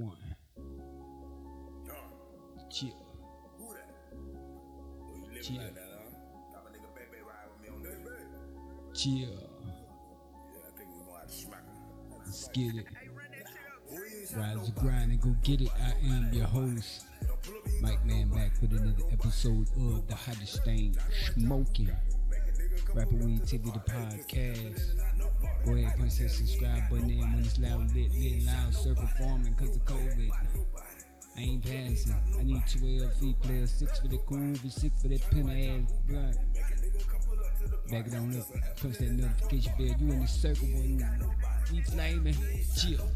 one. Chill. Who that? Oh, you living Chill. like that, huh? Got my nigga Bebe ride with me on that. Chill. Yeah, I think we gonna have to smack him. Let's get it. Who you ain't Rise the grind and go get it. I am your host, Mike Man, back with another episode of the hottest thing smoking. Rapper Weed TV, the podcast. Go ahead, punch that subscribe button in when it's loud, lit, lit, loud, circle forming because of COVID. I ain't passing. I need 12 feet players, six for the groove and six for that pin ass blunt. Back it on up. Push that notification bell. You in the circle, boy. Keep flaming. Chill.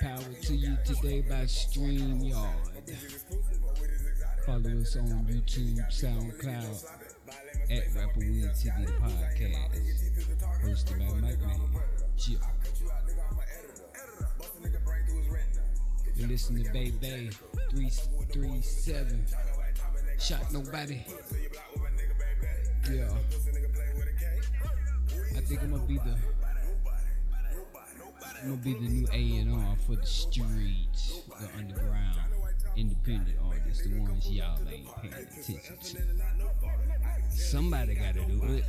Power to you today by StreamYard. Follow us on YouTube, SoundCloud, at Rapper Weed TV podcast. Hosted by Mike Man. Chill. You listen to Bay Bay 337. Shot nobody. Yeah. I think I'm gonna be the I'm gonna be the new A and R for the streets, the underground, independent artists, the ones y'all ain't paying attention to. Somebody gotta do it.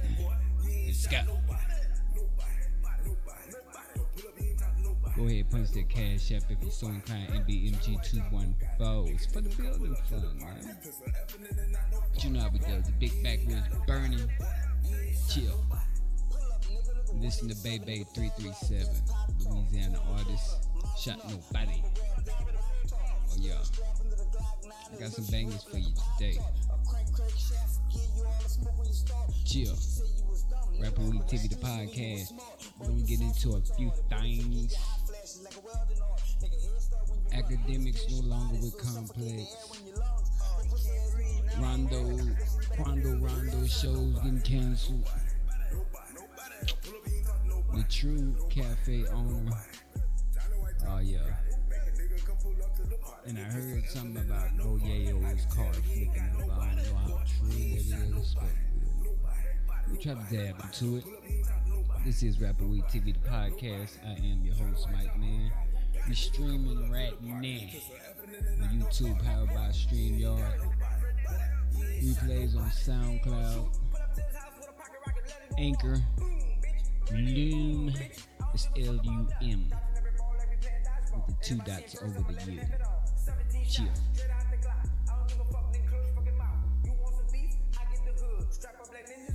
Let's go. Go ahead, punch that cash app if you're so inclined. NBMG214. It's for the building fund, man. But you know how we do. The big backwoods burning. Chill. Listen to Bay Bay 337. Louisiana artist. Shot nobody. Oh, yeah. I got some bangers for you today. Chill. Rapper Weed TV, the podcast. We're gonna get into a few things. Academics no longer with complex. Rondo, Rondo, Rondo shows getting canceled. The True Cafe owner. Oh yeah. And I heard something about Goyeo's car flicking up. I don't know how true that is, but we try to dab into it. This is Rapper Weed TV, the podcast. I am your host, Mike Man. We're streaming right now YouTube, powered by StreamYard. Replays on SoundCloud, Anchor, Loom. It's L U M with the two dots over the U. Chill.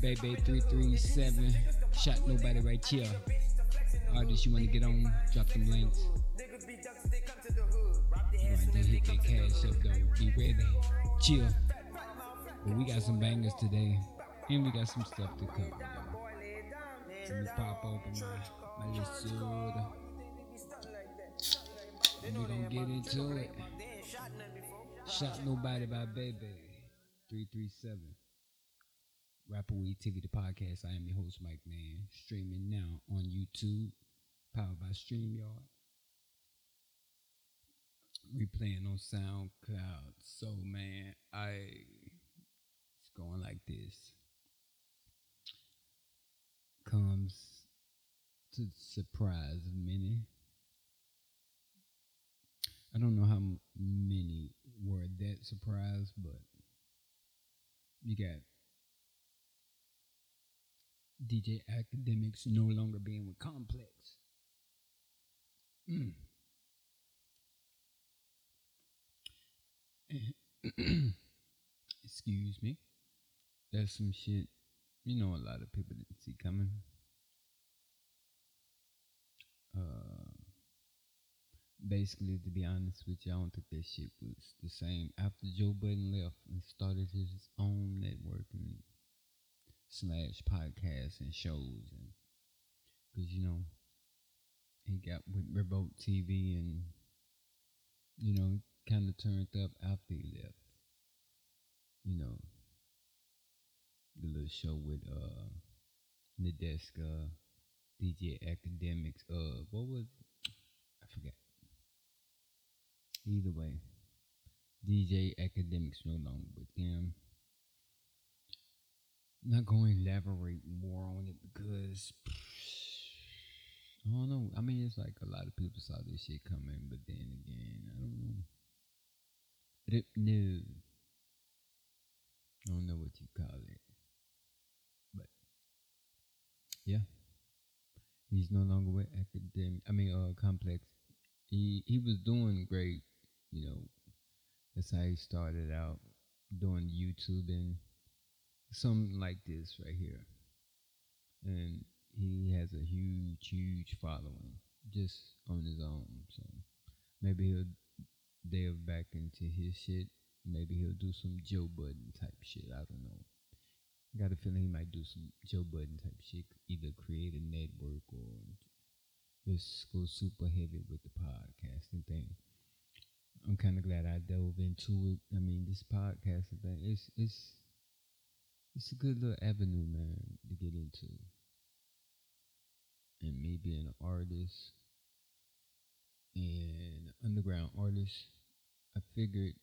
Bay Bay 337. Shot nobody right here. Artists you want to get on, drop them links. Want to hit that cash up though. Be ready. Chill. But we got some bangers today. And we got some stuff to cover. Let me pop open my, my little soda. We gonna get into it. Shot nobody by Bay Bay 337. Rapper Weed TV, the podcast. I am your host, Mike Man. Streaming now on YouTube, powered by StreamYard. Replaying on SoundCloud. So, man, I. It's going like this. Comes to the surprise of many. I don't know how many were that surprised, but you got DJ Akademiks no longer being with Complex. Mm. Excuse me. That's some shit you know a lot of people didn't see coming. Uh, basically, to be honest with you, I don't think that shit was the same after Joe Budden left and started his own network and slash podcasts and shows and because you know he got with Remote TV and you know kind of turned up after he left. You know the little show with uh Nadeska, DJ Akademiks. Uh, what was Either way, DJ Akademiks no longer with them. not going to elaborate more on it because I don't know. I mean, it's like a lot of people saw this shit coming, but then again, I don't know. Rip new. I don't know what you call it. But yeah. He's no longer with academic I mean uh complex. He he was doing great, you know. That's how he started out doing YouTube and something like this right here. And he has a huge, huge following just on his own. So maybe he'll delve back into his shit. Maybe he'll do some Joe Budden type shit. I don't know. Got a feeling he might do some Joe Budden type shit. Either create a network or just go super heavy with the podcasting thing. I'm kind of glad I dove into it. I mean, this podcasting thing, it's it's it's a good little avenue, man, to get into and me being an artist and underground artist, I figured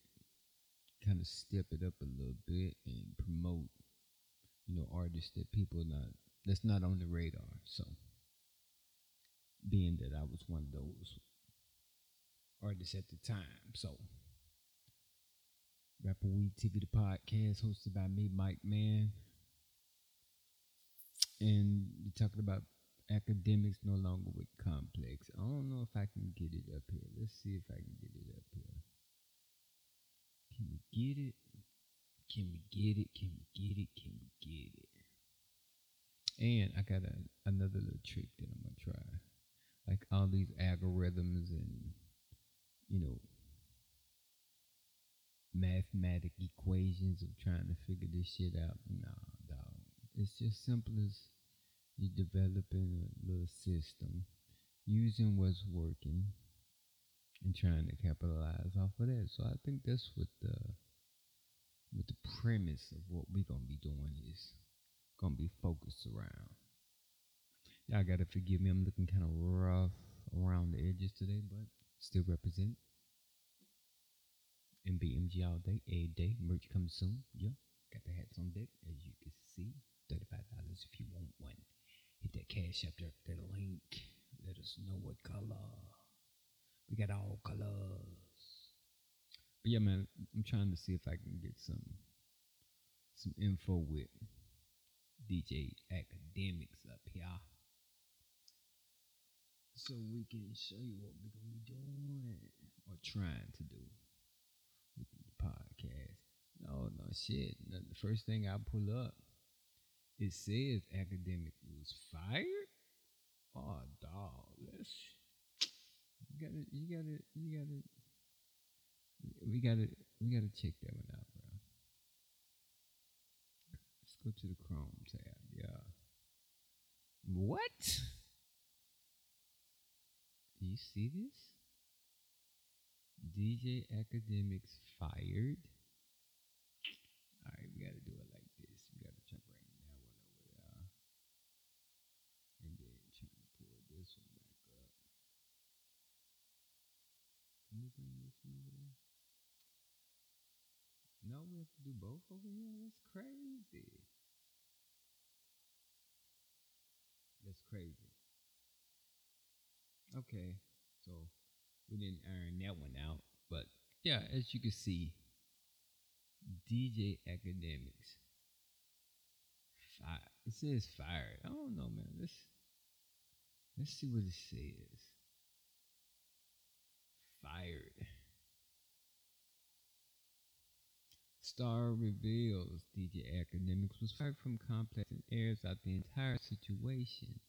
kind of step it up a little bit and promote, you know, artists that people not that's not on the radar. So being that I was one of those artists at the time, so Rapper Weed TV the podcast hosted by me, Mike Man. And we're talking about Akademiks no longer with complex. I don't know if I can get it up here. Let's see if I can get it up here. Can we get it? Can we get it? Can we get it? Can we get it? And I got a, another little trick that I'm gonna try. Like all these algorithms and you know mathematic equations of trying to figure this shit out. Nah, dog. It's just simple as you developing a little system, using what's working, and trying to capitalize off of that. So I think that's what the what the premise of what we're gonna be doing is gonna be focused around. Y'all gotta forgive me, I'm looking kind of rough around the edges today, but still represent. MBMG all day, a day. Merch coming soon. Yeah, got the hats on deck, as you can see. $35 if you want one. Hit that cash up there, that link. Let us know what color. We got all colors. But yeah, man, I'm trying to see if I can get some some info with DJ Akademiks up here. So we can show you what we're gonna be doing or trying to do with the podcast. No, no shit. No, the first thing I pull up, it says academic was fired. Oh, dog, let's. You gotta, you gotta, you gotta. We gotta, we gotta check that one out, bro. Let's go to the Chrome tab. Yeah. What? Do you see this? DJ Akademiks fired. All right, we gotta do it like this. We gotta try to bring that one over there, and then try to pull this one back up. Can we bring this one over there? No, we have to do both over here. That's crazy. That's crazy. Okay, so we didn't iron that one out. But yeah, as you can see, DJ Akademiks. Fire. It says fired. I don't know, man. Let's let's see what it says. Fired. Star reveals DJ Akademiks was fired from Complex and airs out the entire situation.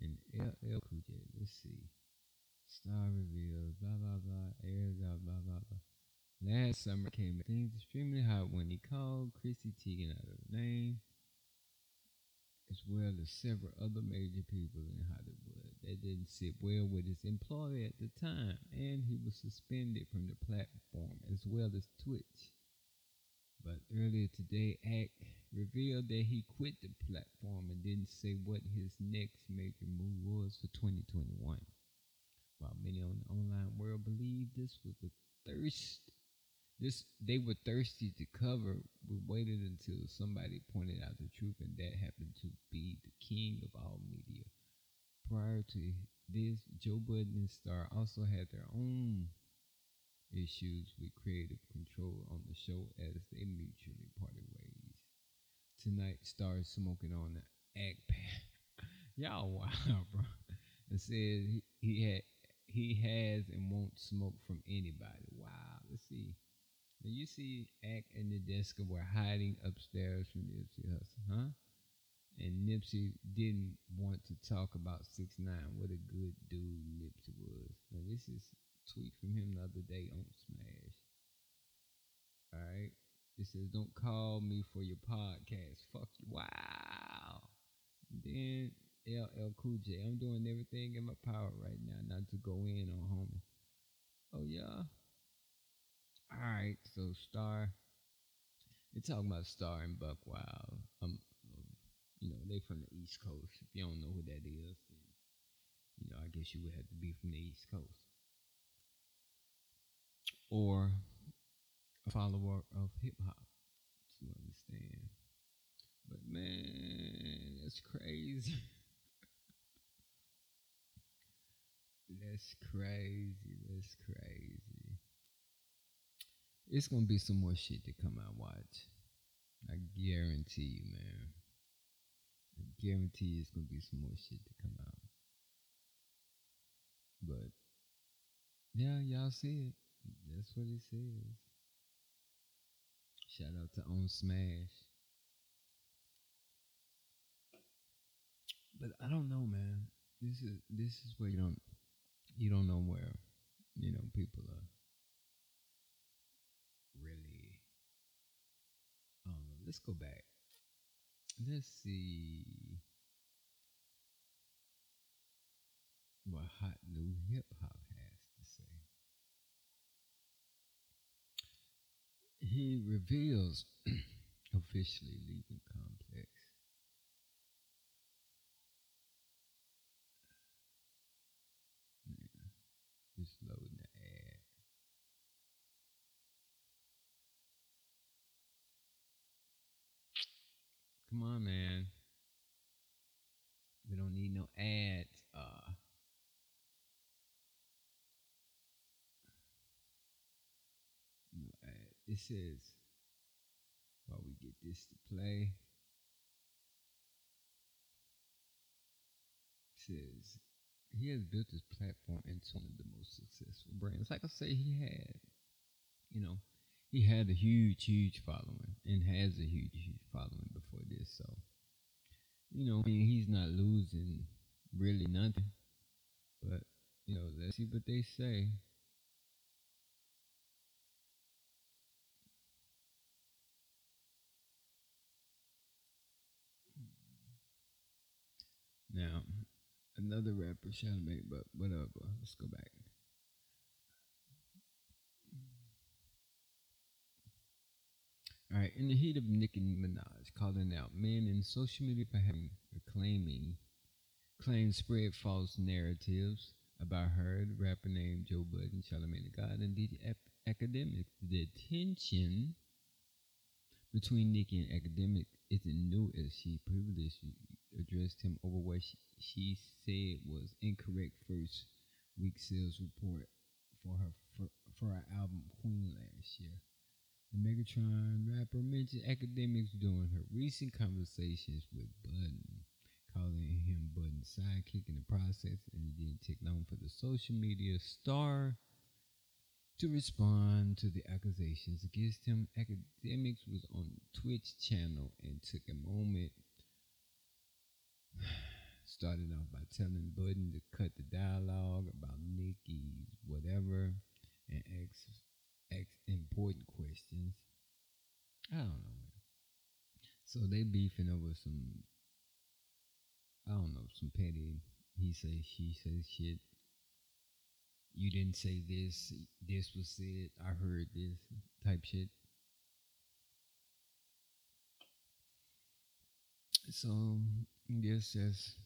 And LL Cool J. Let's see. Star reveals, blah blah blah, airs out, blah blah blah. Last summer came things extremely hot when he called Chrissy Teigen out of name, as well as several other major people in Hollywood. That didn't sit well with his employer at the time, and he was suspended from the platform as well as Twitch. But earlier today, Ak revealed that he quit the platform and didn't say what his next major move was for 2021. While many on the online world believe this was a thirst, this they were thirsty to cover. We waited until somebody pointed out the truth, and that happened to be the king of all media, prior to this, Joe Budden and Star also had their own issues with creative control on the show as they mutually parted ways. Tonight, Star is smoking on the act pad. Y'all wow, bro. It says he, he had he has and won't smoke from anybody. Wow. Let's see. Now you see Ak and desk were hiding upstairs from Nipsey Hussle, huh? And Nipsey didn't want to talk about six nine. What a good dude Nipsey was. Now this is tweet from him the other day on Smash. Alright. It says, Don't call me for your podcast. Fuck you. Wow. Then LL Cool J. I'm doing everything in my power right now not to go in on homie. Oh yeah. All right, so Star. They're talking about Star and Buck Wild. Um, you know they from the East Coast. If you don't know who that is, then, you know I guess you would have to be from the East Coast or follower of hip hop to understand. But man, that's crazy. That's crazy. That's crazy. It's gonna be some more shit to come out. Watch. I guarantee you, man. I guarantee it's gonna be some more shit to come out. But yeah, y'all see it. That's what it says. Shout out to Own Smash. But I don't know, man. This is this is where you don't you don't know where you know people are really I. Let's go back. Let's see what hot new hip hop has to say. He reveals officially leaving Complex. Yeah, just loading the ad. Come on, man. We don't need no ads. Uh, no ad. It says, while we get this to play, says he has built his platform into one of the most successful brands. Like I say, he had, you know, he had a huge, huge following and has a huge, huge following before this. So, you know, I mean, he's not losing really nothing. But, you know, let's see what they say. Now, another rapper shall make, but whatever. Let's go back. All right, in the heat of Nicki Minaj calling out men in social media for having claiming claims spread false narratives about her, the rapper named Joe Budden, Charlamagne the God, and the ep- academic. The tension between Nicki and academic isn't new as she previously addressed him over what she, she said was incorrect first week sales report for her for, for her album Queen last year. The Megatron rapper mentioned Akademiks during her recent conversations with Budden, calling him Budden's sidekick in the process, and it didn't take long for the social media star to respond to the accusations against him. Akademiks was on Twitch channel and took a moment. Started off by telling Budden to cut the dialogue about Nicki's whatever and X X important questions. I don't know, man. So they beefing over some, I don't know, some petty he say, she say shit you didn't say this, this was said, I heard this type shit. So Guess that's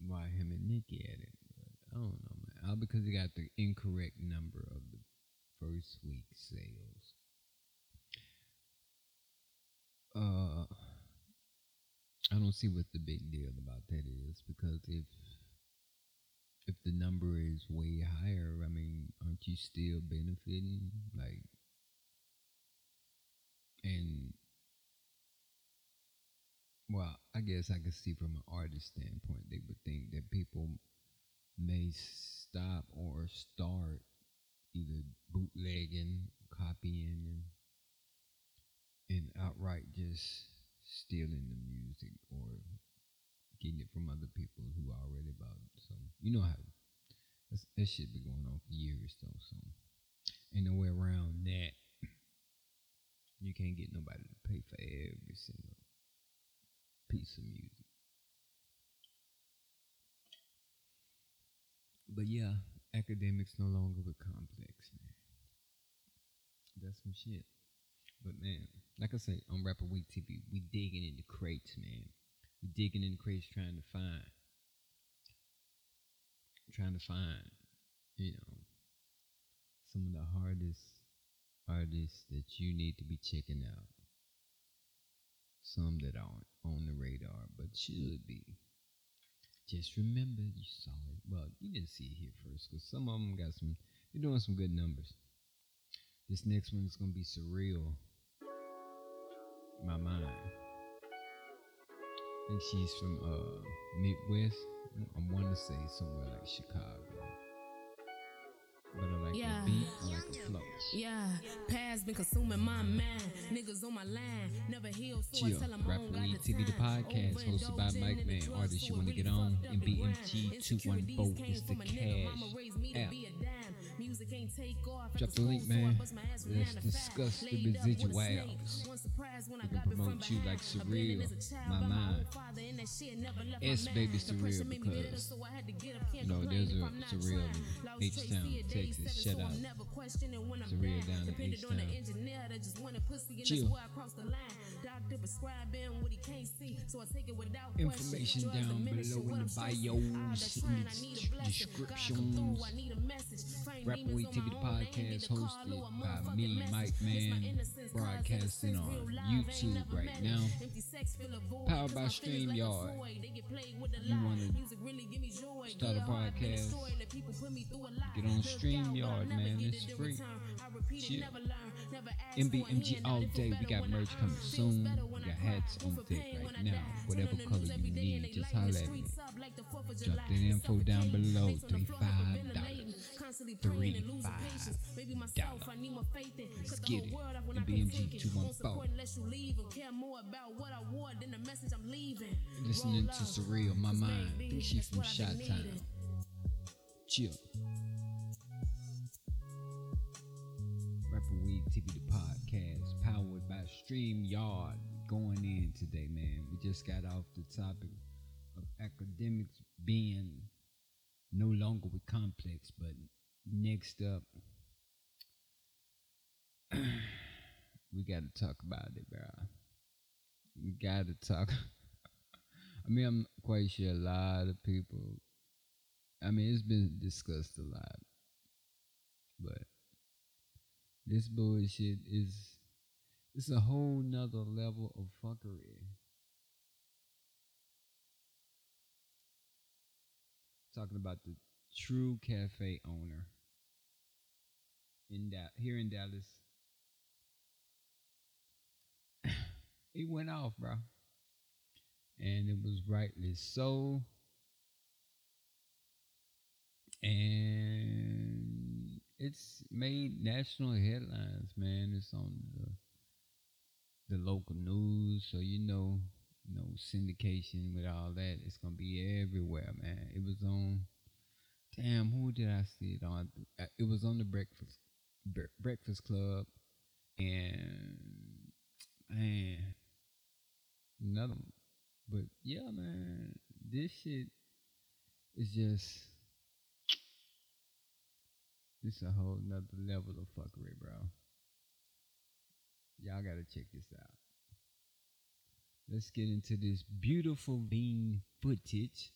why him and Nicki at it. But I don't know, man. All because he got the incorrect number of the first week sales. Uh I don't see what the big deal about that is because if if the number is way higher, I mean, aren't you still benefiting? Like, and well, I guess I could see from an artist standpoint, they would think that people may stop or start either bootlegging, copying, and, and outright just stealing the music or getting it from other people who are already about it. So you know how that's, that shit been going on for years though. So ain't no way around that. You can't get nobody to pay for every single piece of music. But yeah, Akademiks no longer with complex, man. That's some shit. But man, like I say, on Rapper Weed TV, we digging into crates, man. We digging into crates trying to find trying to find, you know, some of the hardest artists that you need to be checking out. Some that aren't on the radar, but should be. Just remember you saw it. Well, you didn't see it here first, because some of them got some. They're doing some good numbers. This next one is gonna be surreal. My mind. I think she's from uh Midwest. I want to say somewhere like Chicago. But like Yeah. beat, I like flow. Yeah, past been consuming my mind. Niggas on my line, never healed, so Chill. I tell 'em I Rap don't got Weed the TV, the podcast, hosted by Mike Man. the Artists you want to get on, and grind. 214 Insecurities is the came from a nigga. Mama cash raised me to app. Drop the link, school, so I man. bust my ass from Let's nine to five. discuss the Laid up with a snake. residuals. One surprise when I We can got bit from promote you like Surreal, as a child my mind. own father, and that shit never left Sbaby Surreal pressure made me bitter, because, so I had to get up, can't You know, there's a I'm not Surreal in H-Town, Tracy at day Texas. seven, Shout out. never questioning when I'm Surreal down. in Depended on the H-Town. engineer that just wanted pussy and Chill. that's why I crossed the line. Doctor prescribing what he can't see, so I take it without Information down below in the bios, Ah, in the I need a s- blessing. God come descriptions. through, I need a message. Find Rap Weed TV, the own, they ain't podcast, get the call, hosted by me. Mike Man, broadcasting on real live, ain't YouTube right now. it. Empty sex fill a void, Powered by StreamYard. get played the You lie. wanna Music really give me joy. start a Yeah, hard, been podcast, destroyed, let people put me through a lot. get on StreamYard, man. It's free. I repeat it, Chill. never learn, never ask MBMG all day. We got merch coming soon. We got hats on deck right now. Whatever color you every day and need, just holler at me. streets the 4th of Drop that info down below. face on the Three five dollars. Three praying and losing five patience. Maybe myself, I need more faith in. Let's get it. world off when I And can BMG take it. 214. Won't support unless you leave and care more about what I wore than the message I'm leaving. Listening to Surreal, my mind. Think she from Shot Town. Chill. TV, the podcast, powered by StreamYard. Going in today, man. We just got off the topic of Akademiks being no longer with complex, but next up, we got to talk about it, bro. We got to talk. I mean, I'm quite sure a lot of people I mean, it's been discussed a lot, but this bullshit is it's a whole nother level of fuckery. Talking about the True Cafe owner in that here in Dallas. he went off, bro, and it was rightly so and it's made national headlines, man. It's on the the local news, so you know, you know, syndication with all that. It's gonna be everywhere, man. It was on. Damn, who did I see it on? Uh, It was on the Breakfast Bre- Breakfast Club, and man, another. One. But yeah, man, this shit is just. This is a whole nother level of fuckery, bro. Y'all gotta check this out. Let's get into this beautiful bean footage.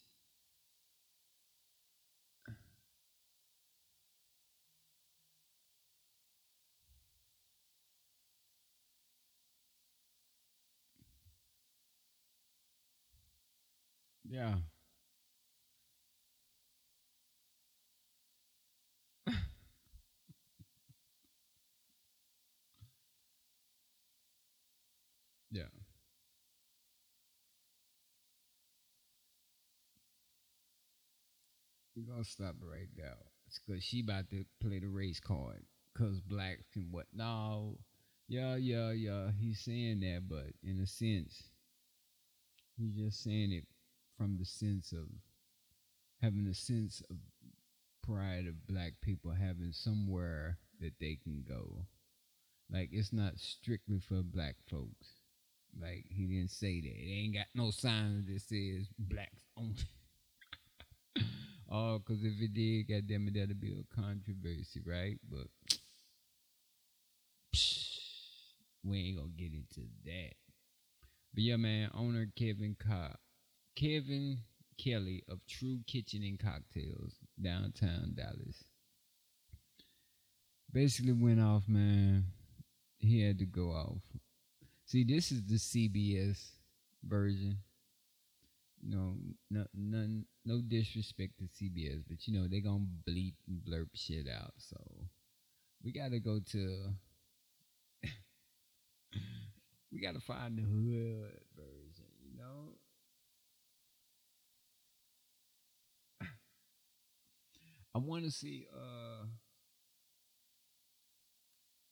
Yeah. We're gonna stop right now. It's cause she about to play the race card. Cause blacks can what? No, yeah, yeah, yeah. He's saying that, but in a sense, he's just saying it from the sense of having a sense of pride of black people having somewhere that they can go. Like it's not strictly for black folks. Like he didn't say that. It ain't got no sign that says blacks only. Oh, cause if it did, goddamn it, that'd be a controversy, right? But we ain't gonna get into that. But yeah, man, owner Kevin Co- Kevin Kelley of True Kitchen and Cocktails, downtown Dallas. Basically went off, man. He had to go off. See, this is the CBS version. You know, no, none, no disrespect to CBS, but you know they gonna bleep and blurp shit out. So we gotta go to. we gotta find the hood version. You know. I want to see uh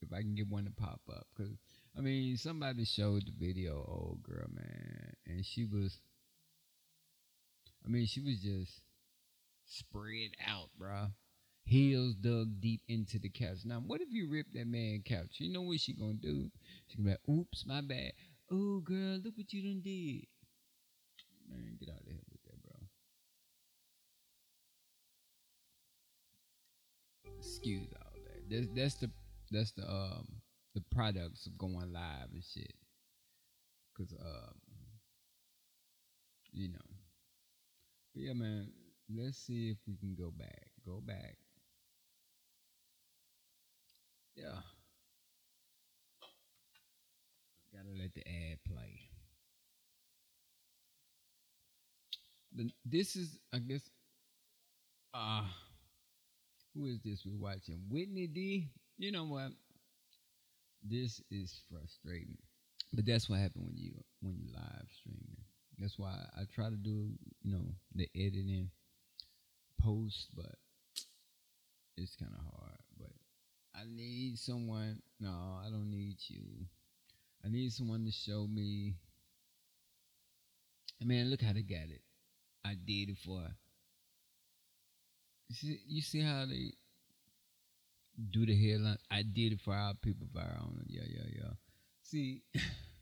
if I can get one to pop up because I mean somebody showed the video old girl man and she was I mean she was just spread out bruh. Heels dug deep into the couch. Now what if you rip that man couch? You know what she gonna do? She gonna be like oops my bad. Oh girl look what you done did. Man get out of here with that bro excuse all that. That's, that's the that's the um the products of going live and shit. Cause um you know. Yeah man, let's see if we can go back. Go back. Yeah. Gotta let the ad play. The, this is I guess uh who is this we're watching? Whitney D. You know what? This is frustrating. But that's what happened when you when you live streaming. That's why I try to do, you know, the editing post, but it's kind of hard. But I need someone. No, I don't need you. I need someone to show me. Man, look how they got it. I did it for. You see, you see how they do the headline. I did it for our people of our own. Yeah, yeah, yeah. See,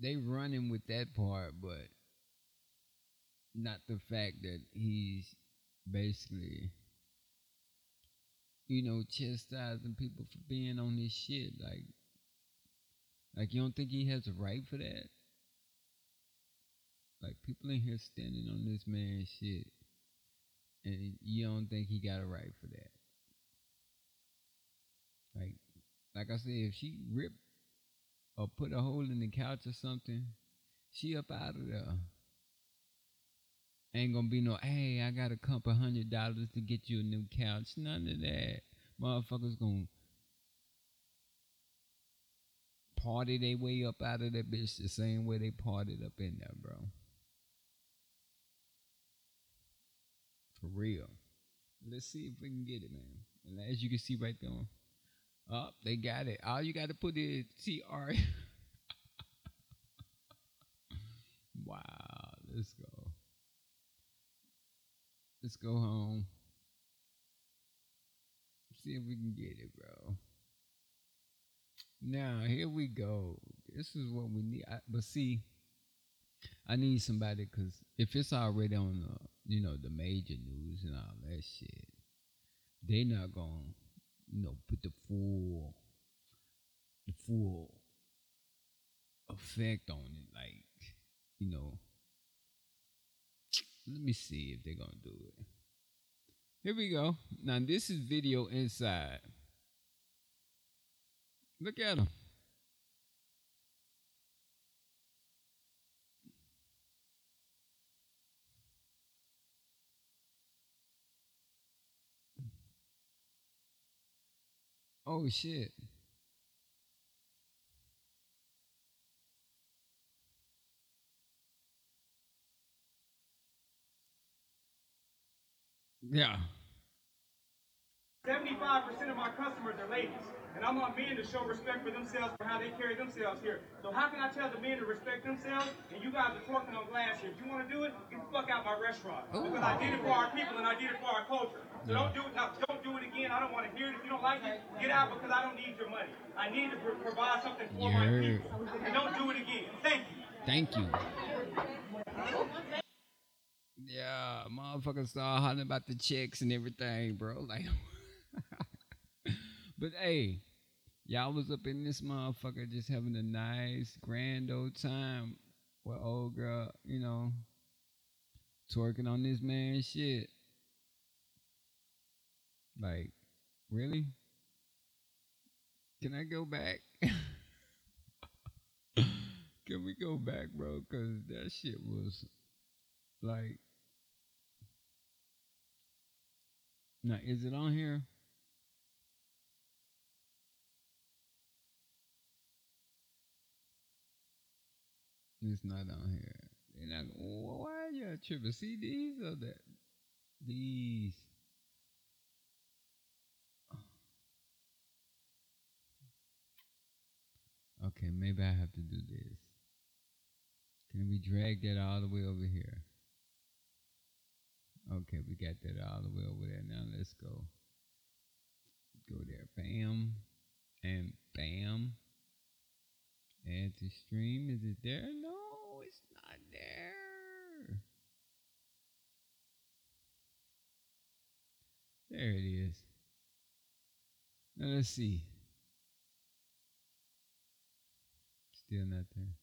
they running with that part, but not the fact that he's basically, you know, chastising people for being on this shit. Like, like you don't think he has a right for that? Like people in here standing on this man's shit, and you don't think he got a right for that? Like, like I said, if she rip or put a hole in the couch or something, she up out of there. Ain't gonna be no, hey, I got a couple hundred dollars to get you a new couch. None of that. Motherfuckers gonna party their way up out of that bitch the same way they partied up in there, bro. For real. Let's see if we can get it, man. And as you can see right there, oh, they got it. All you got to put is TR. wow, let's go. Let's go home. See if we can get it, bro. Now, here we go. This is what we need. I, but see, I need somebody because if it's already on the, you know, the major news and all that shit, they not gonna, you know, put the full, the full effect on it. Like, you know, let me see if they're gonna do it. Here we go. Now this is video inside. Look at him. Oh shit. Yeah. 75% of my customers are ladies. And I want men to show respect for themselves for how they carry themselves here. So how can I tell the men to respect themselves and you guys are talking on glass here? If you want to do it, get the fuck out my restaurant. Oh. Because I did it for our people and I did it for our culture. So don't do it now. Don't do it again. I don't want to hear it. If you don't like it, get out because I don't need your money. I need to pro- provide something for my people. And don't do it again. Thank you. Thank you. Yeah, motherfuckers start hollering about the checks and everything, bro. Like, but hey, y'all was up in this motherfucker just having a nice, grand old time with old girl, you know, twerking on this man's shit. Like, really? Can I go back? Can we go back, bro? Cause that shit was like. Now, is it on here? It's not on here. And I, why are you tripping? See these or that? These. Okay, maybe I have to do this. Can we drag that all the way over here? Okay, we got that all the way over there. Now let's go. Go there. Bam. And bam. Add to stream. Is it there? No, it's not there. There it is. Now let's see. Still not there.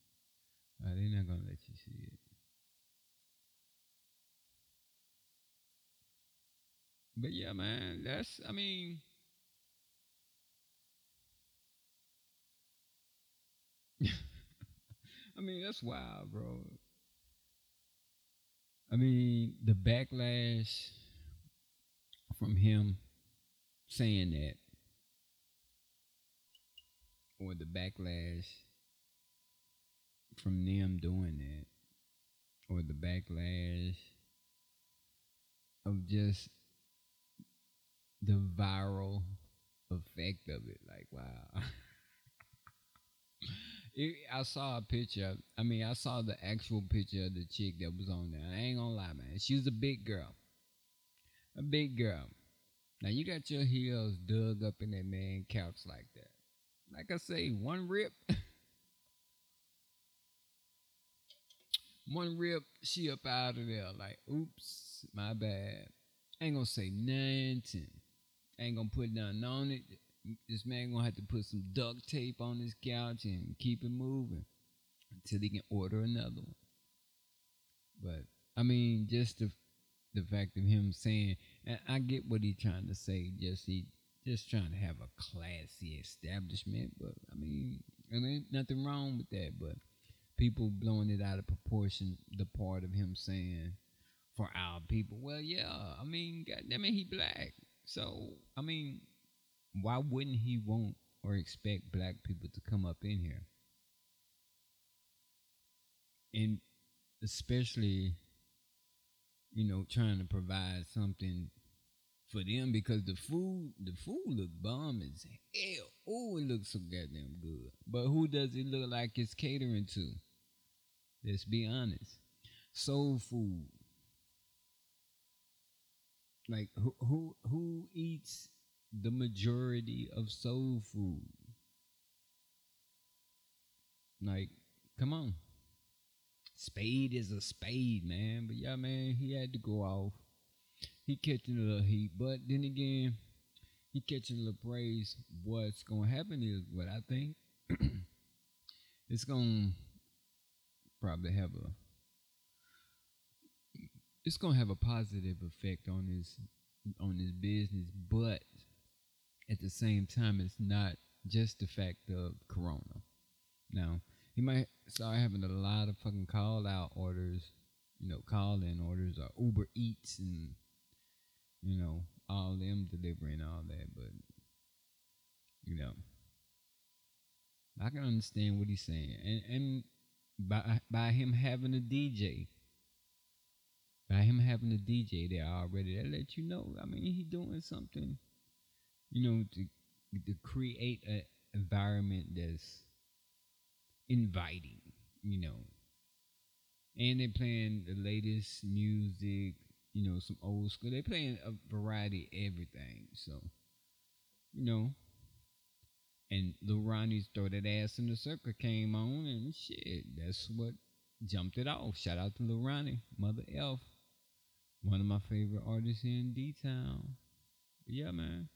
Uh, they're not gonna let you see it. But yeah, man, that's I mean I mean that's wild, bro. I mean the backlash from him saying that or the backlash from them doing that or the backlash of just the viral effect of it like wow. It, i saw a picture i mean i saw the actual picture of the chick that was on there. I ain't gonna lie man she was a big girl a big girl. Now you got your heels dug up in that man couch like that. Like i say one rip one rip, she up out of there. Like, oops, my bad. Ain't gonna say nothing. Ain't gonna put nothing on it. This man gonna have to put some duct tape on his couch and keep it moving until he can order another one. But I mean, just the the fact of him saying, and I get what he's trying to say. Just he just trying to have a classy establishment. But I mean, and ain't nothing wrong with that. But people blowing it out of proportion. The part of him saying, "For our people." Well, yeah. I mean, goddamn it, he black. So I mean, why wouldn't he want or expect black people to come up in here? And especially, you know, trying to provide something for them because the food, the food look bomb as hell. Oh, it looks so goddamn good. But who does it look like it's catering to? Let's be honest. Soul food. Like who who who eats the majority of soul food? Like, come on. Spade is a spade, man. But yeah, man, he had to go off. He catching a little heat, but then again, he catching a little praise. What's gonna happen is what I think. it's gonna probably have a it's gonna have a positive effect on his on his business, but at the same time, it's not just the fact of Corona. Now he might start having a lot of fucking call out orders, you know, call in orders or Uber Eats and you know all them delivering all that, but you know, I can understand what he's saying, and and by by him having a DJ by him having a DJ there already, that let you know. I mean, he doing something, you know, to to create an environment that's inviting, you know. And they playing the latest music, you know, some old school. They playing a variety of everything. So, you know. And Lil Ronnie's Throw That Ass in the Circle came on and shit. That's what jumped it off. Shout out to Lil Ronnie, Mother Elf. One of my favorite artists in D Town. Yeah, man.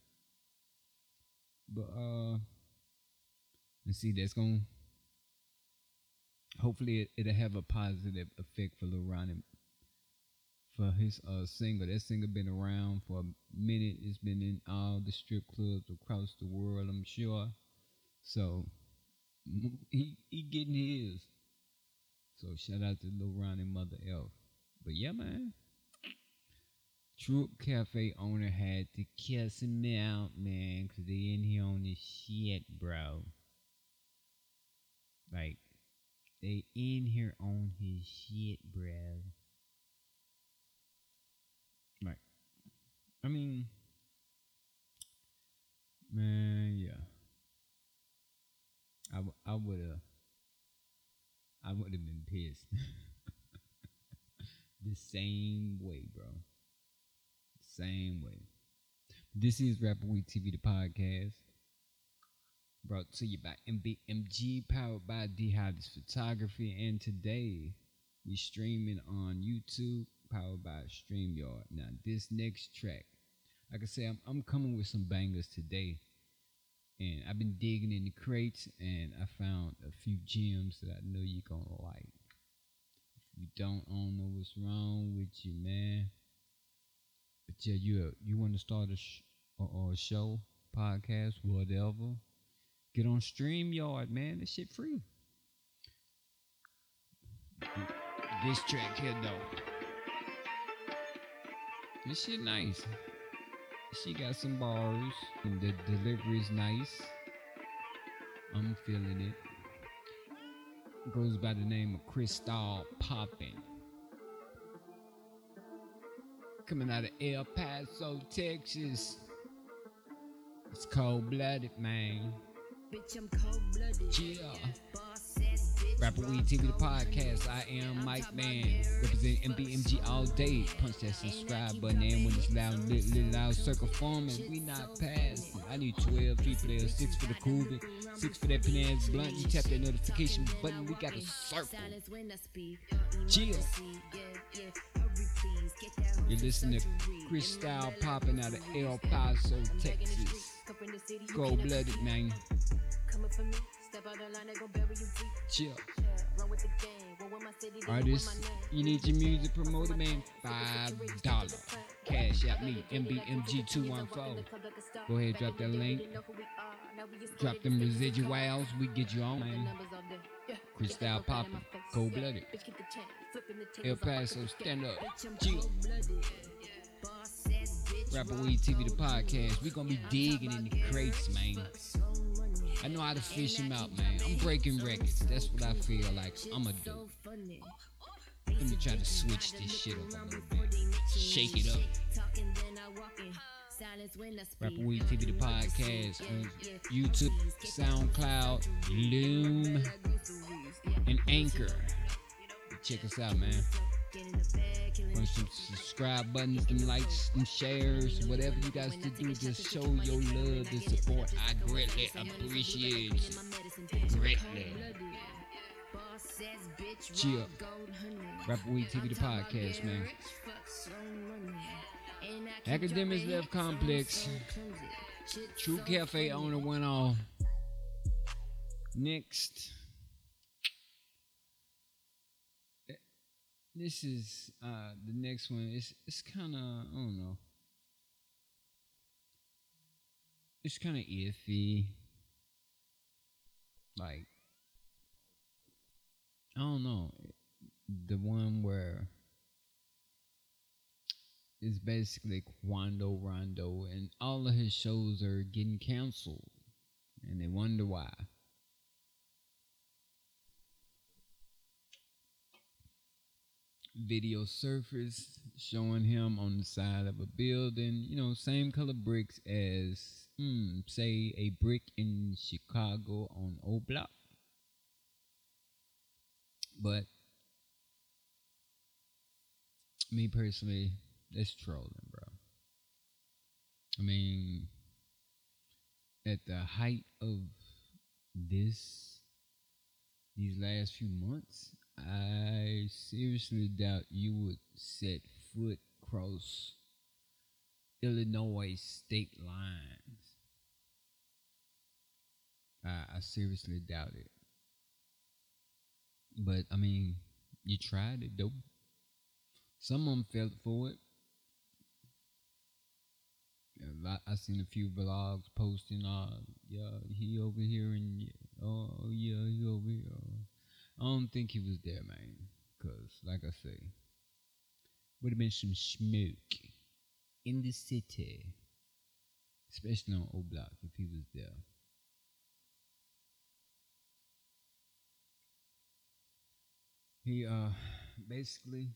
But uh let's see, that's gonna hopefully it, it'll have a positive effect for Lil Ronnie for his uh single. That single been around for a minute. It's been in all the strip clubs across the world, I'm sure. So he he getting his. So shout out to Lil Ronnie Mother Elf. But yeah, man. True Cafe owner had to kiss him out, man, because they in here on this shit, bro. Like, they in here on his shit, bro. Like, I mean, man, yeah. I, w- I would have, I would have been pissed. the same way, bro. Same way. This is Rapper Weed TV, the podcast. Brought to you by MBMG, powered by D Hottest Photography. And today, we streaming on YouTube, powered by StreamYard. Now, this next track, like I said, I'm, I'm coming with some bangers today. And I've been digging in the crates, and I found a few gems that I know you're to like. If you don't, don't know what's wrong with you, man. But yeah, you uh, you want to start a, sh- or a show, podcast, whatever. Get on StreamYard, man. This shit free. This track here, though. This shit nice. She got some bars. And the delivery is nice. I'm feeling it. Goes by the name of Krystall Poppn. Coming out of El Paso, Texas. It's cold blooded, man. Bitch, I'm cold blooded. Yeah. Boss ass bitch. Rapper Weed TV, the podcast. I am Mike Man, representing MBMG all day. Punch that subscribe button, and when it's loud, lit, lit, loud, circle forming. We not passing. I need 12 people there, six for the Cuban, six for that Panaz blunt. You tap that notification button, we got a circle. Silence when I speak. Chill. Emergency, yeah, yeah. Hurry, please. Get that You're listening to surgery. Krystall Poppn out of El Paso, Texas. Cold blooded, man. Coming for me. Step out the line, they gon' bury you. Chill. Yeah, run with the game. Run with my city, they Artists, know my name. you need your music promoted, man. Five dollar. Cash out me, MBMG214. Go ahead, drop that link. Drop them residuals, we get you on, man. Krystall Poppn, cold blooded. El Paso, stand up. Chill. Rapper Weed TV, the podcast. We gonna be digging in the crates, man. I know how to fish him out, man. I'm breaking records. That's what I feel like I'ma do. Let me try to switch this shit up a little bit. Shake it up. Rapper Weed TV, the podcast on YouTube, SoundCloud, Loom, and Anchor. Check us out, man. Punch some subscribe buttons, them likes, them shares, whatever you guys to do, just show your love and support. I greatly appreciate it. Greatly. Chill. Rapper Weed TV, the podcast, man. Akademiks Left Complex. True Cafe owner went off. Next. This is uh the next one. It's it's kind of I don't know. It's kind of iffy. Like I don't know. The one where it's basically Quando Rondo, and all of his shows are getting canceled, and they wonder why. Video surfaced showing him on the side of a building, you know, same color bricks as, mm, say, a brick in Chicago on O Block. But me personally, that's trolling, bro. I mean, at the height of this, these last few months, I seriously doubt you would set foot across Illinois state lines. I, I seriously doubt it. But I mean, you tried it though. Some of them fell for it. Lot, I seen a few vlogs posting, uh, yeah, he over here and oh yeah, he over here. I don't think he was there, man. Cause like I say, would have been some smoke in the city, especially on O Block if he was there. He uh basically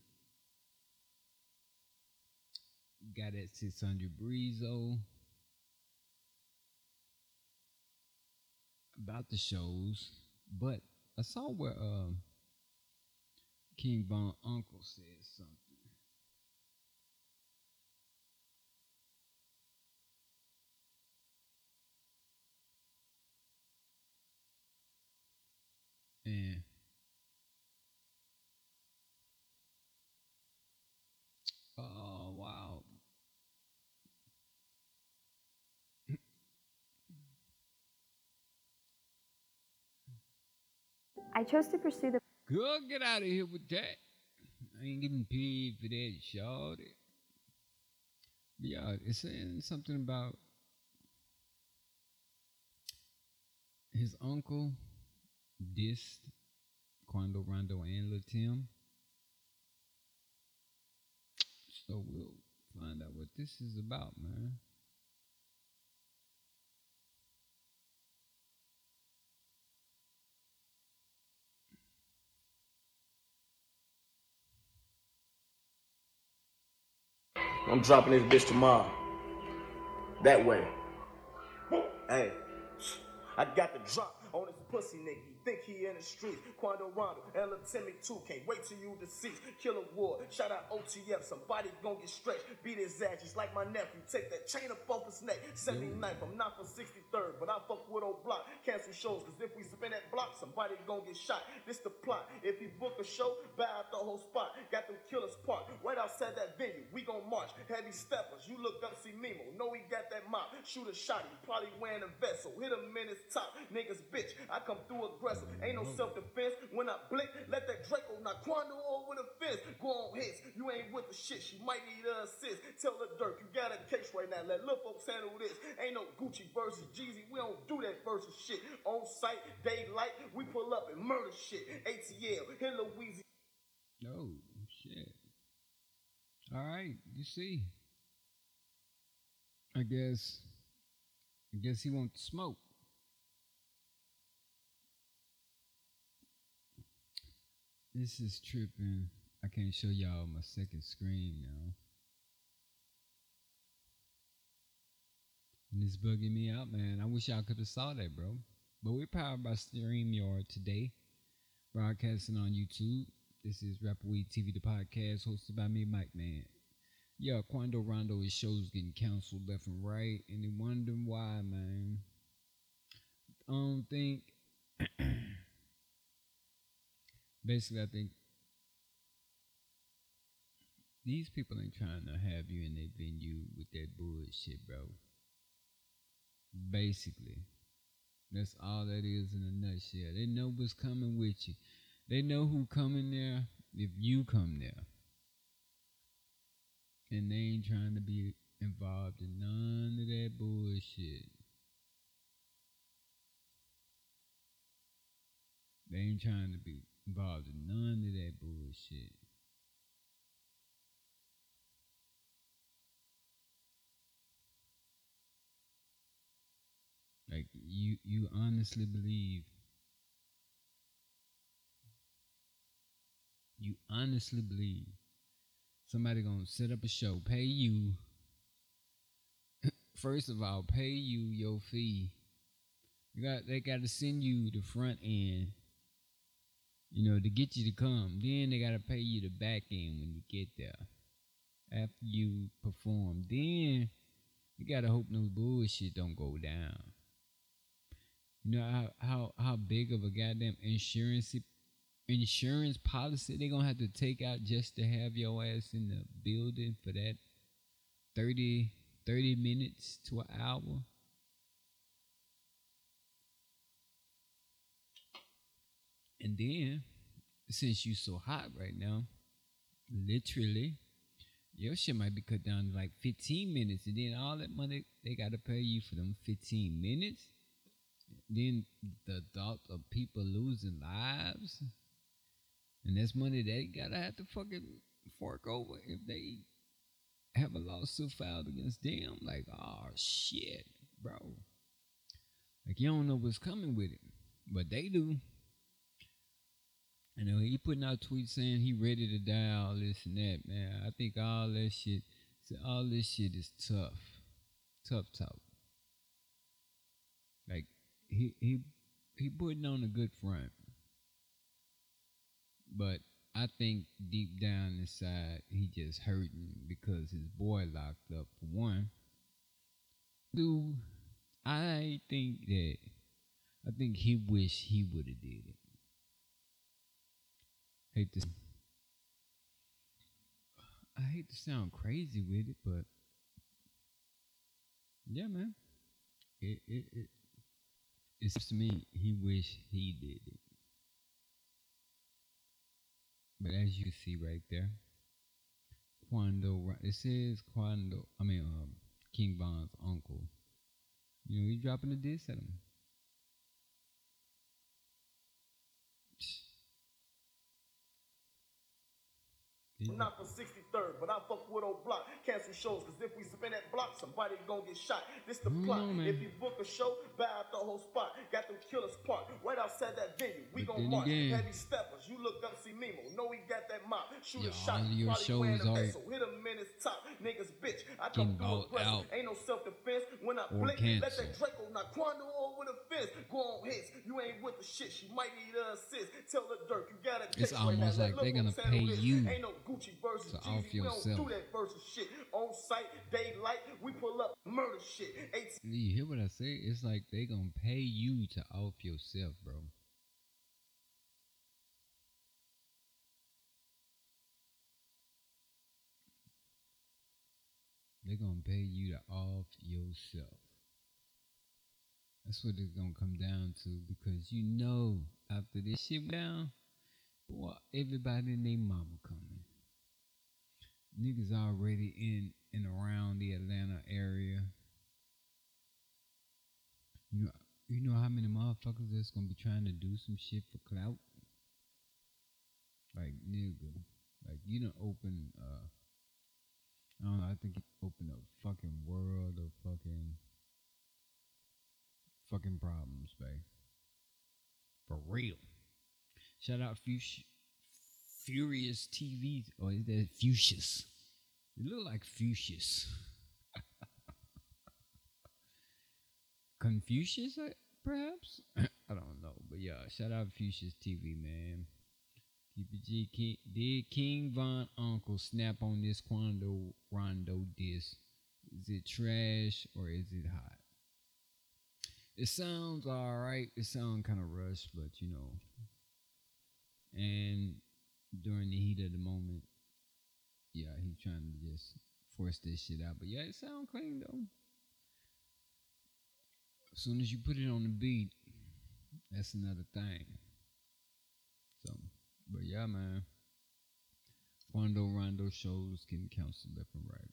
got at 600 Breezy about the shows, but I saw where uh, King Von Uncle said something. And I chose to pursue the Girl, get out of here with that. I ain't getting paid for that, shawty. Yeah, it's saying something about his uncle dissed Quando Rondo and Lil. So we'll find out what this is about, man. I'm dropping this bitch tomorrow. That way. Hey, I got the drop on this pussy nigga. Think he in the streets. Quando Rondo, Ella Timmy too. Can't wait till you deceased. Killer War, shout out OTF. Somebody gon' get stretched. Beat his ass just like my nephew. Take that chain up off his neck. 79th, I'm not for 63rd, but I fuck with O Block. Cancel shows, cause if we spin that block, somebody gon' get shot. This the plot. If he book a show, buy out the whole spot. Got them killers parked right outside that venue. We gon' march. Heavy steppers. You look up, see Mimo. Know he got that mop. Shoot a shot. He probably wearing a vest. So hit him in his top. Niggas bitch. I come through aggressive. Ain't no self defense. When I blink, let that Draco knock Quando over the fence. Go on hits. You ain't with the shit. She might need a assist. Tell the dirt. You got a case right now. Let little folks handle this. Ain't no Gucci versus Jeezy. We don't do that versus shit. On site, daylight. We pull up and murder shit. ATL. Hit Louisiana. Oh, shit. All right, you see. I guess. I guess he won't smoke. This is tripping. I can't show y'all my second screen now. And it's bugging me out, man. I wish y'all could have saw that, bro. But we're powered by StreamYard today, broadcasting on YouTube. This is Rapper Weed TV, the podcast hosted by me, Mike Man. Yeah, Quando Rondo, his show's getting canceled left and right, and they wondering why, man. I don't think. Basically, I think these people ain't trying to have you in their venue with that bullshit, bro. Basically, that's all that is in a nutshell. They know what's coming with you. They know who coming there if you come there. And they ain't trying to be involved in none of that bullshit. They ain't trying to be involved in none of that bullshit. Like you you honestly believe you honestly believe somebody gonna set up a show, pay you first of all, pay you your fee. You got they gotta send you the front end, you know, to get you to come. Then they gotta pay you the back end when you get there. After you perform. Then you gotta hope no bullshit don't go down. You know how how, how big of a goddamn insurance insurance policy they gonna have to take out just to have your ass in the building for that 30, 30 minutes to an hour. And then, since you so hot right now, literally, your shit might be cut down to like 15 minutes. And then all that money they gotta pay you for them 15 minutes. Then the thought of people losing lives. And that's money they gotta have to fucking fork over if they have a lawsuit filed against them. Like, oh shit, bro. Like you don't know what's coming with it. But they do. You know, he putting out tweets saying he ready to die, all this and that, man. I think all that shit, all this shit is tough, tough talk. Like he he he putting on a good front, but I think deep down inside he just hurting because his boy locked up for one. Two, I think that I think he wish he would have did it hate to I hate to sound crazy with it, but yeah, man. It it it it seems to me he wish he did it. But as you can see right there, Quando it says Quando I mean um King Von's uncle. You know, he's dropping a diss at him. Not for 63rd, but I fuck with O Block. Cancel shows, cause if we spin that block, somebody gonna get shot. This the plot. No, if you book a show, buy out the whole spot. Got them killers parked right outside that venue. We But gon' then march. again- Heavy steppers. You look up, see Mimo. Know he got that mop. Shoot Yeah, a shot. your Probably wearing a so hit him in his top. Niggas bitch. I through bought aggressive. Ain't no self-defense. When I blink, let that Draco knock Quando over the fence. Go on hits. You ain't with the shit. She might need a assist. Tell the dirt. You gotta It's case right now. almost like they gonna pay you Ain't no Gucci versus to Jeezy. We don't do that versus shit. On site, daylight, we pull up murder shit. Eight You hear what I say? It's like they gonna pay you to off yourself, bro. They gonna pay you to off yourself. That's what it's gonna come down to because you know after this shit down, boy, everybody and their mama coming. Niggas already in and around the Atlanta area. You know, you know how many motherfuckers that's gonna be trying to do some shit for clout? Like nigga, like you don't open. uh I don't know. I think you open a fucking world of fucking fucking problems, babe. For real. Shout out Fuchs- Furious TV, or is that Fuchsius? It look like Fuchsius. Confucius, uh, perhaps? I don't know. But yeah, shout out Fuchsia's TV, man. TPG King, did King Von Uncle snap on this Quando Rondo disc? Is it trash or is it hot? It sounds alright. It sounds kind of rushed, but you know. And during the heat of the moment, yeah, he's trying to just force this shit out. But yeah, it sounds clean though. As soon as you put it on the beat, that's another thing. So, but yeah, man. Quando Rondo shows getting counseled left and right.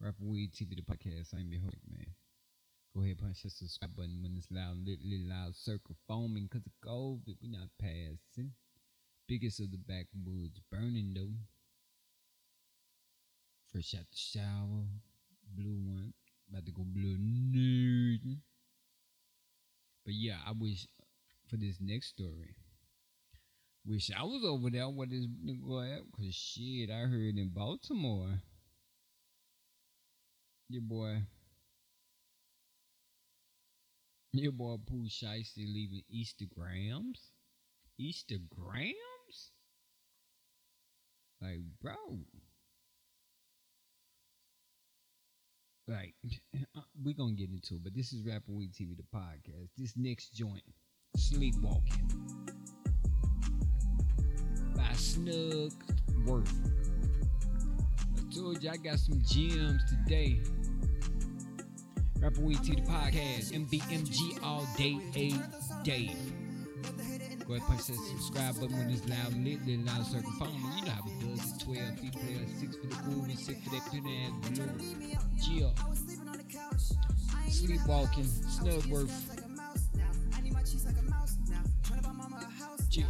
Rapper Weed TV, the podcast. I'm your host, man. Go ahead, punch that subscribe button when it's loud, little, little loud circle foaming because of COVID. We not passing. Biggest of the backwoods burning though. Fresh out the shower, blue one, about to go blue nerd. But yeah, I wish for this next story, Wish I was over there with this nigga at, cause shit, I heard in Baltimore. Your boy. Your boy Pooh Shiesty leaving Eastergrams? Eastergrams? Like, bro. Like, uh, we're gonna get into it, but this is Rapper Weed TV, the podcast. This next joint, Sleepwalking by Snug Worth. I told you I got some gems today. Rapper Weed TV, the podcast. MBMG all day, a day. Go ahead, punch that subscribe button when it's loud and lit, little loud circle phone. You know how it does it. 12 feet player, 6 for the cool, and 6 for that pin ass blue. Jill. Sleepwalking, Snugsworth. Jill.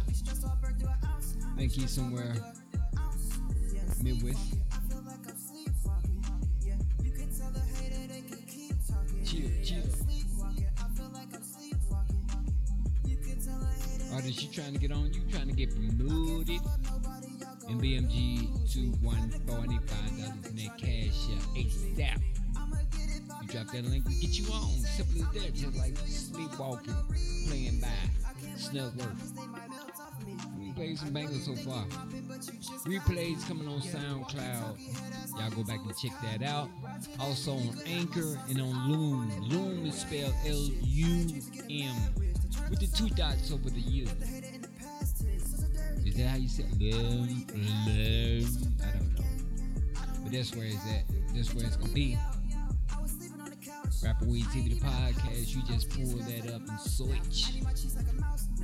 Think he's somewhere Midwest. Artist, you trying to get on? You trying to get promoted? MBMG 2145 dollars in that cash out ASAP. You drop that link, we get you on. Simple as that, just like sleepwalking, playing by Snugsworth. We played some bangers so far. Replays coming on SoundCloud. Y'all go back and check that out. Also on Anchor and on Loom. Loom is spelled L-U-M with the two dots over the U. Is that how you say? Loom? Loom? I don't know. But that's where it's at. That's where it's gonna be. Rapper Weed TV, the podcast. You just pull that up and switch.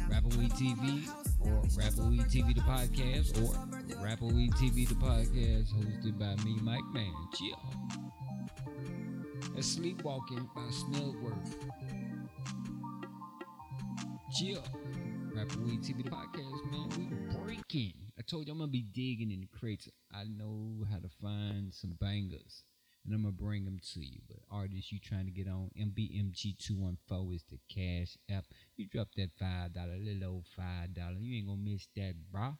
Rapper Weed TV or Rapper Weed TV, the podcast, or Rapper Weed TV, the podcast, hosted by me, Mike Man. Chill. That's Sleepwalking by Snugsworth. Chill. Rapper Weed TV, the podcast, man. We breaking. I told you I'm gonna be digging in the crates. I know how to find some bangers and I'm gonna bring them to you. But artists, you trying to get on MBMG214 is the cash app. You drop that five dollar, little old five dollar. You ain't gonna miss that, brah.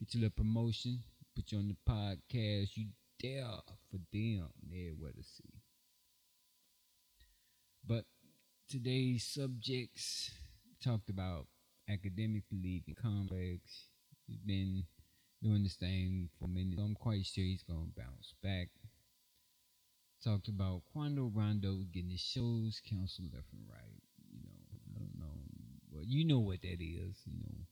Get your little promotion, put you on the podcast. You there for them, They're everywhere to see. But today's subjects talked about academic leaving complex. He's been doing this thing for minute. I'm quite sure he's gonna bounce back talked about Quando Rondo getting his shows canceled left and right. You know, I don't know. Well, you know what that is, you know.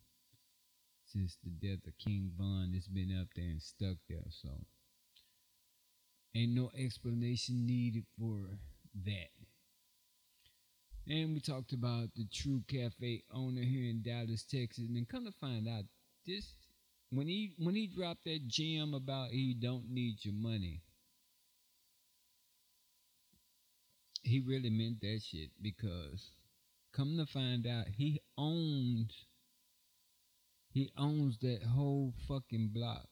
Since the death of King Von, it's been up there and stuck there, so ain't no explanation needed for that. And we talked about the True Cafe owner here in Dallas, Texas, and then come to find out this when he when he dropped that gem about he don't need your money he really meant that shit because come to find out he owns he owns that whole fucking block.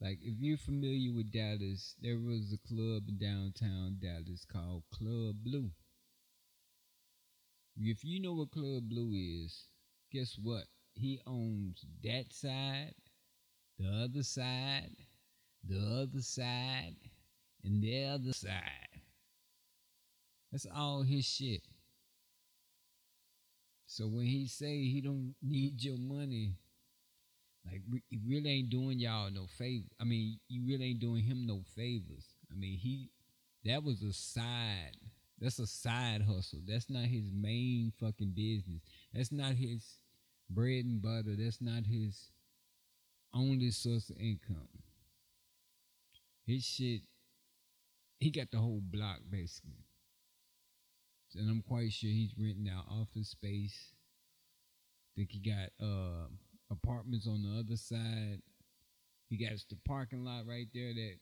Like if you're familiar with Dallas, there was a club in downtown Dallas called Club Blue. If you know what Club Blue is, guess what? He owns that side, the other side, the other side, and the other side. That's all his shit. So when he say he don't need your money, like he really ain't doing y'all no favor. I mean, you really ain't doing him no favors. I mean, he that was a side. That's a side hustle. That's not his main fucking business. That's not his bread and butter. That's not his only source of income. His shit, he got the whole block basically and I'm quite sure he's renting out office space. think he got uh, apartments on the other side. He got the parking lot right there that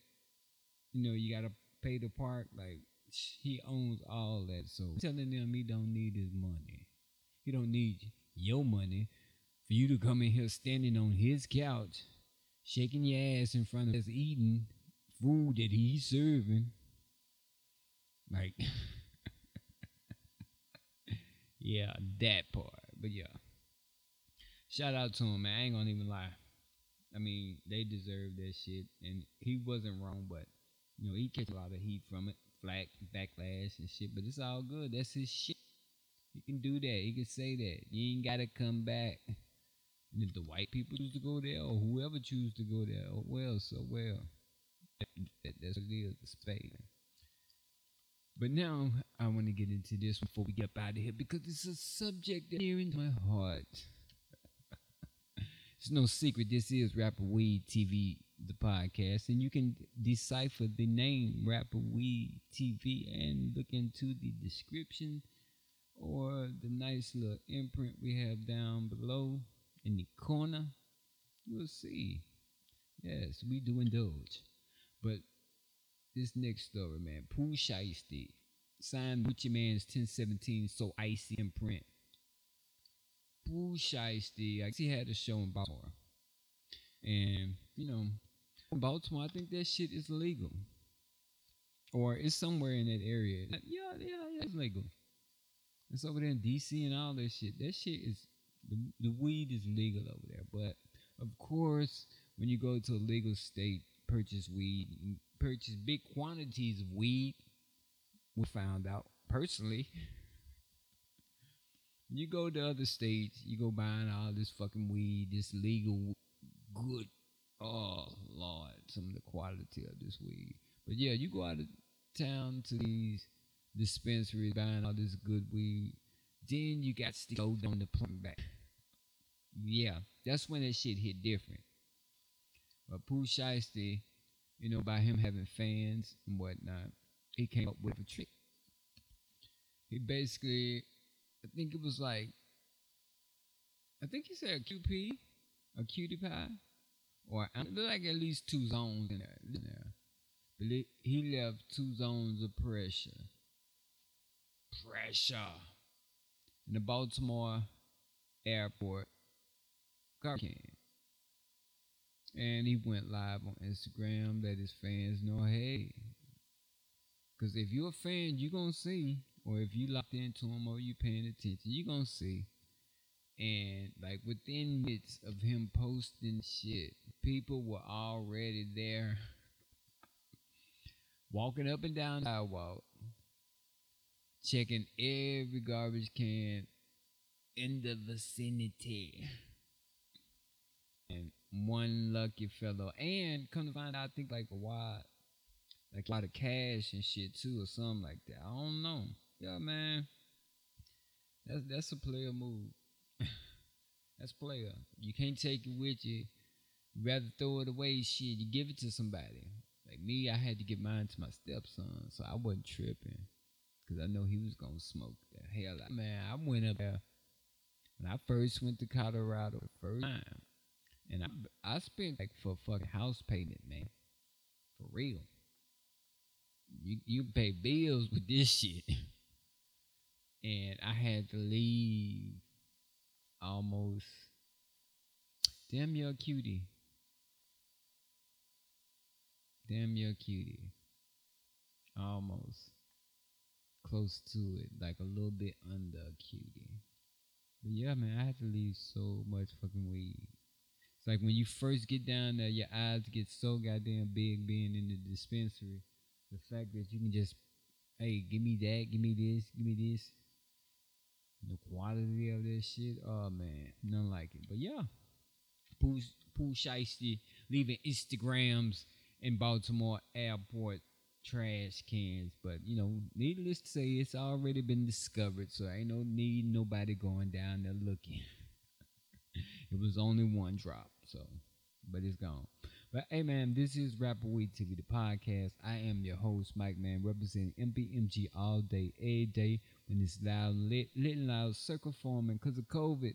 you know you gotta pay to park. Like he owns all that. So telling them he don't need his money. He don't need your money for you to come in here standing on his couch, shaking your ass in front of us eating food that he's serving. Like Yeah, that part. But yeah. shout out to him, man. I ain't gonna even lie. I mean, they deserve that shit, and he wasn't wrong, but you know, he catch a lot of heat from it, flack, backlash, and shit. But it's all good. That's his shit. He can do that. He can say that. You ain't gotta come back. And if the white people choose to go there, or whoever choose to go there, oh well, so well. That, that's what it is. The spade. But now I want to get into this before we get out of here because it's a subject that near in my heart. it's no secret. This is Rapper Weed TV, the podcast, and you can decipher the name Rapper Weed TV and look into the description or the nice little imprint we have down below in the corner. You'll see. Yes, we do indulge. But this next story, man. Pooh Shiesty signed Gucci Mane's 1017 So Icy imprint. Pooh Shiesty, I guess he had a show in Baltimore. And, you know, Baltimore, I think that shit is legal. Or it's somewhere in that area. Yeah, yeah, yeah, it's legal. It's over there in DC and all that shit. That shit is the, the weed is legal over there. But of course, when you go to a legal state, purchase weed, purchase big quantities of weed. We found out personally. You go to other states, you go buying all this fucking weed, this legal good. Oh Lord, some of the quality of this weed. But yeah, you go out of town to these dispensaries buying all this good weed. Then you got to go down the plumb back. Yeah, that's when that shit hit different. But Pooh Shiesty, you know, by him having fans and whatnot, he came up with a trick. He basically, I think it was like, I think he said a QP, a cutie pie, or I like at least two zones in there. In there. But it, he left two zones of pressure. Pressure. In the Baltimore airport. And he went live on Instagram let his fans know, hey. Because if you're a fan, you're going to see. Or if you locked into him or you paying attention, you're going to see. And like within minutes of him posting shit, people were already there. walking up and down the sidewalk. Checking every garbage can in the vicinity. And one lucky fellow. And come to find out, I think like a wide, like a lot of cash and shit too, or something like that. I don't know. Yeah, man. That's that's a player move. That's player. You can't take it with you. You rather throw it away. Shit, you give it to somebody. Like me, I had to give mine to my stepson, so I wasn't tripping, cause I know he was gonna smoke the hell out. Man, I went up there when I first went to Colorado the first time. And I, I spent like for fucking house payment, man. For real. You you pay bills with this shit. and I had to leave almost damn you're cutie. Damn you're cutie. Almost close to it, like a little bit under cutie. But yeah, man, I had to leave so much fucking weed. It's like when you first get down there, your eyes get so goddamn big being in the dispensary. The fact that you can just, hey, give me that, give me this, give me this. The quality of this shit, oh man, none like it. But yeah, Pooh, Pooh Shiesty leaving Eastergrams in Baltimore airport trash cans. But you know, needless to say, it's already been discovered, so ain't no need nobody going down there looking. it was only one drop, so but it's gone. But hey man, this is Rapper Weed TV, the podcast. I am your host, Mike Man, representing MBMG all day, every day. When it's loud, lit, lit loud, circle forming because of COVID.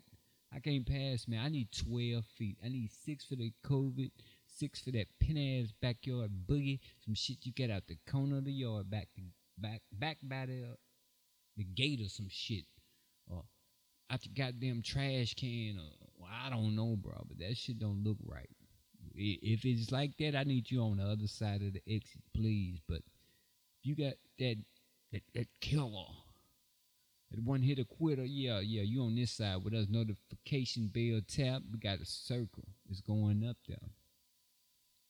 I can't pass, man. I need 12 feet. I need six for the COVID, six for that pin ass backyard boogie. Some shit you get out the corner of the yard, back to, back back by the the gate or some shit, or out the goddamn trash can, or well, I don't know, bro. But that shit don't look right. If it's like that, I need you on the other side of the exit, please. But if you got that that, that killer, At one hit a quitter, yeah, yeah, you on this side with us. Notification bell tap. We got a circle. It's going up there.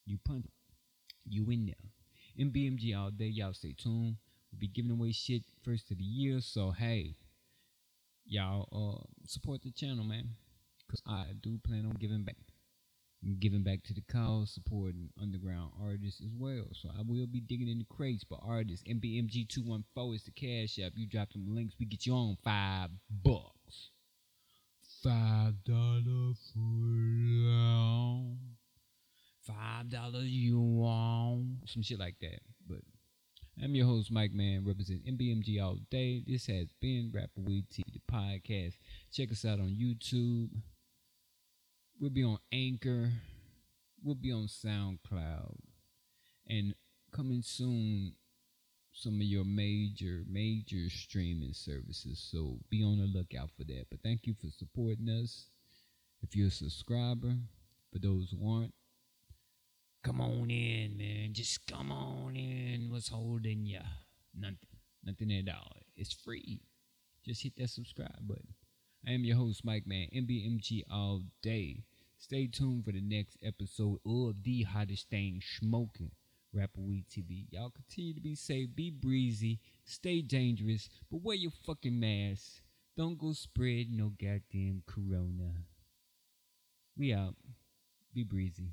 You punch. You in there. MBMG all day. Y'all stay tuned. We'll be giving away shit first of the year. So hey, y'all uh support the channel, man. Cause I do plan on giving back. Giving back to the cause, supporting underground artists as well. So I will be digging in the crates for artists. MBMG214 is the cash app. You drop them links, we get you on five bucks. Five dollar for. Five dollars you want. Some shit like that. But I'm your host, Mike Man, represent MBMG all day. This has been Rapper Weed T, the podcast. Check us out on YouTube. We'll be on Anchor. We'll be on SoundCloud. And coming soon, some of your major, major streaming services. So be on the lookout for that. But thank you for supporting us. If you're a subscriber, for those who aren't, come on in, man. Just come on in. What's holding ya? Nothing. Nothing at all. It's free. Just hit that subscribe button. I am your host, Mike Man, MBMG all day. Stay tuned for the next episode of The Hottest Thing Smoking. Rapper Weed TV. Y'all continue to be safe, be breezy, stay dangerous, but wear your fucking mask. Don't go spread no goddamn corona. We out. Be breezy.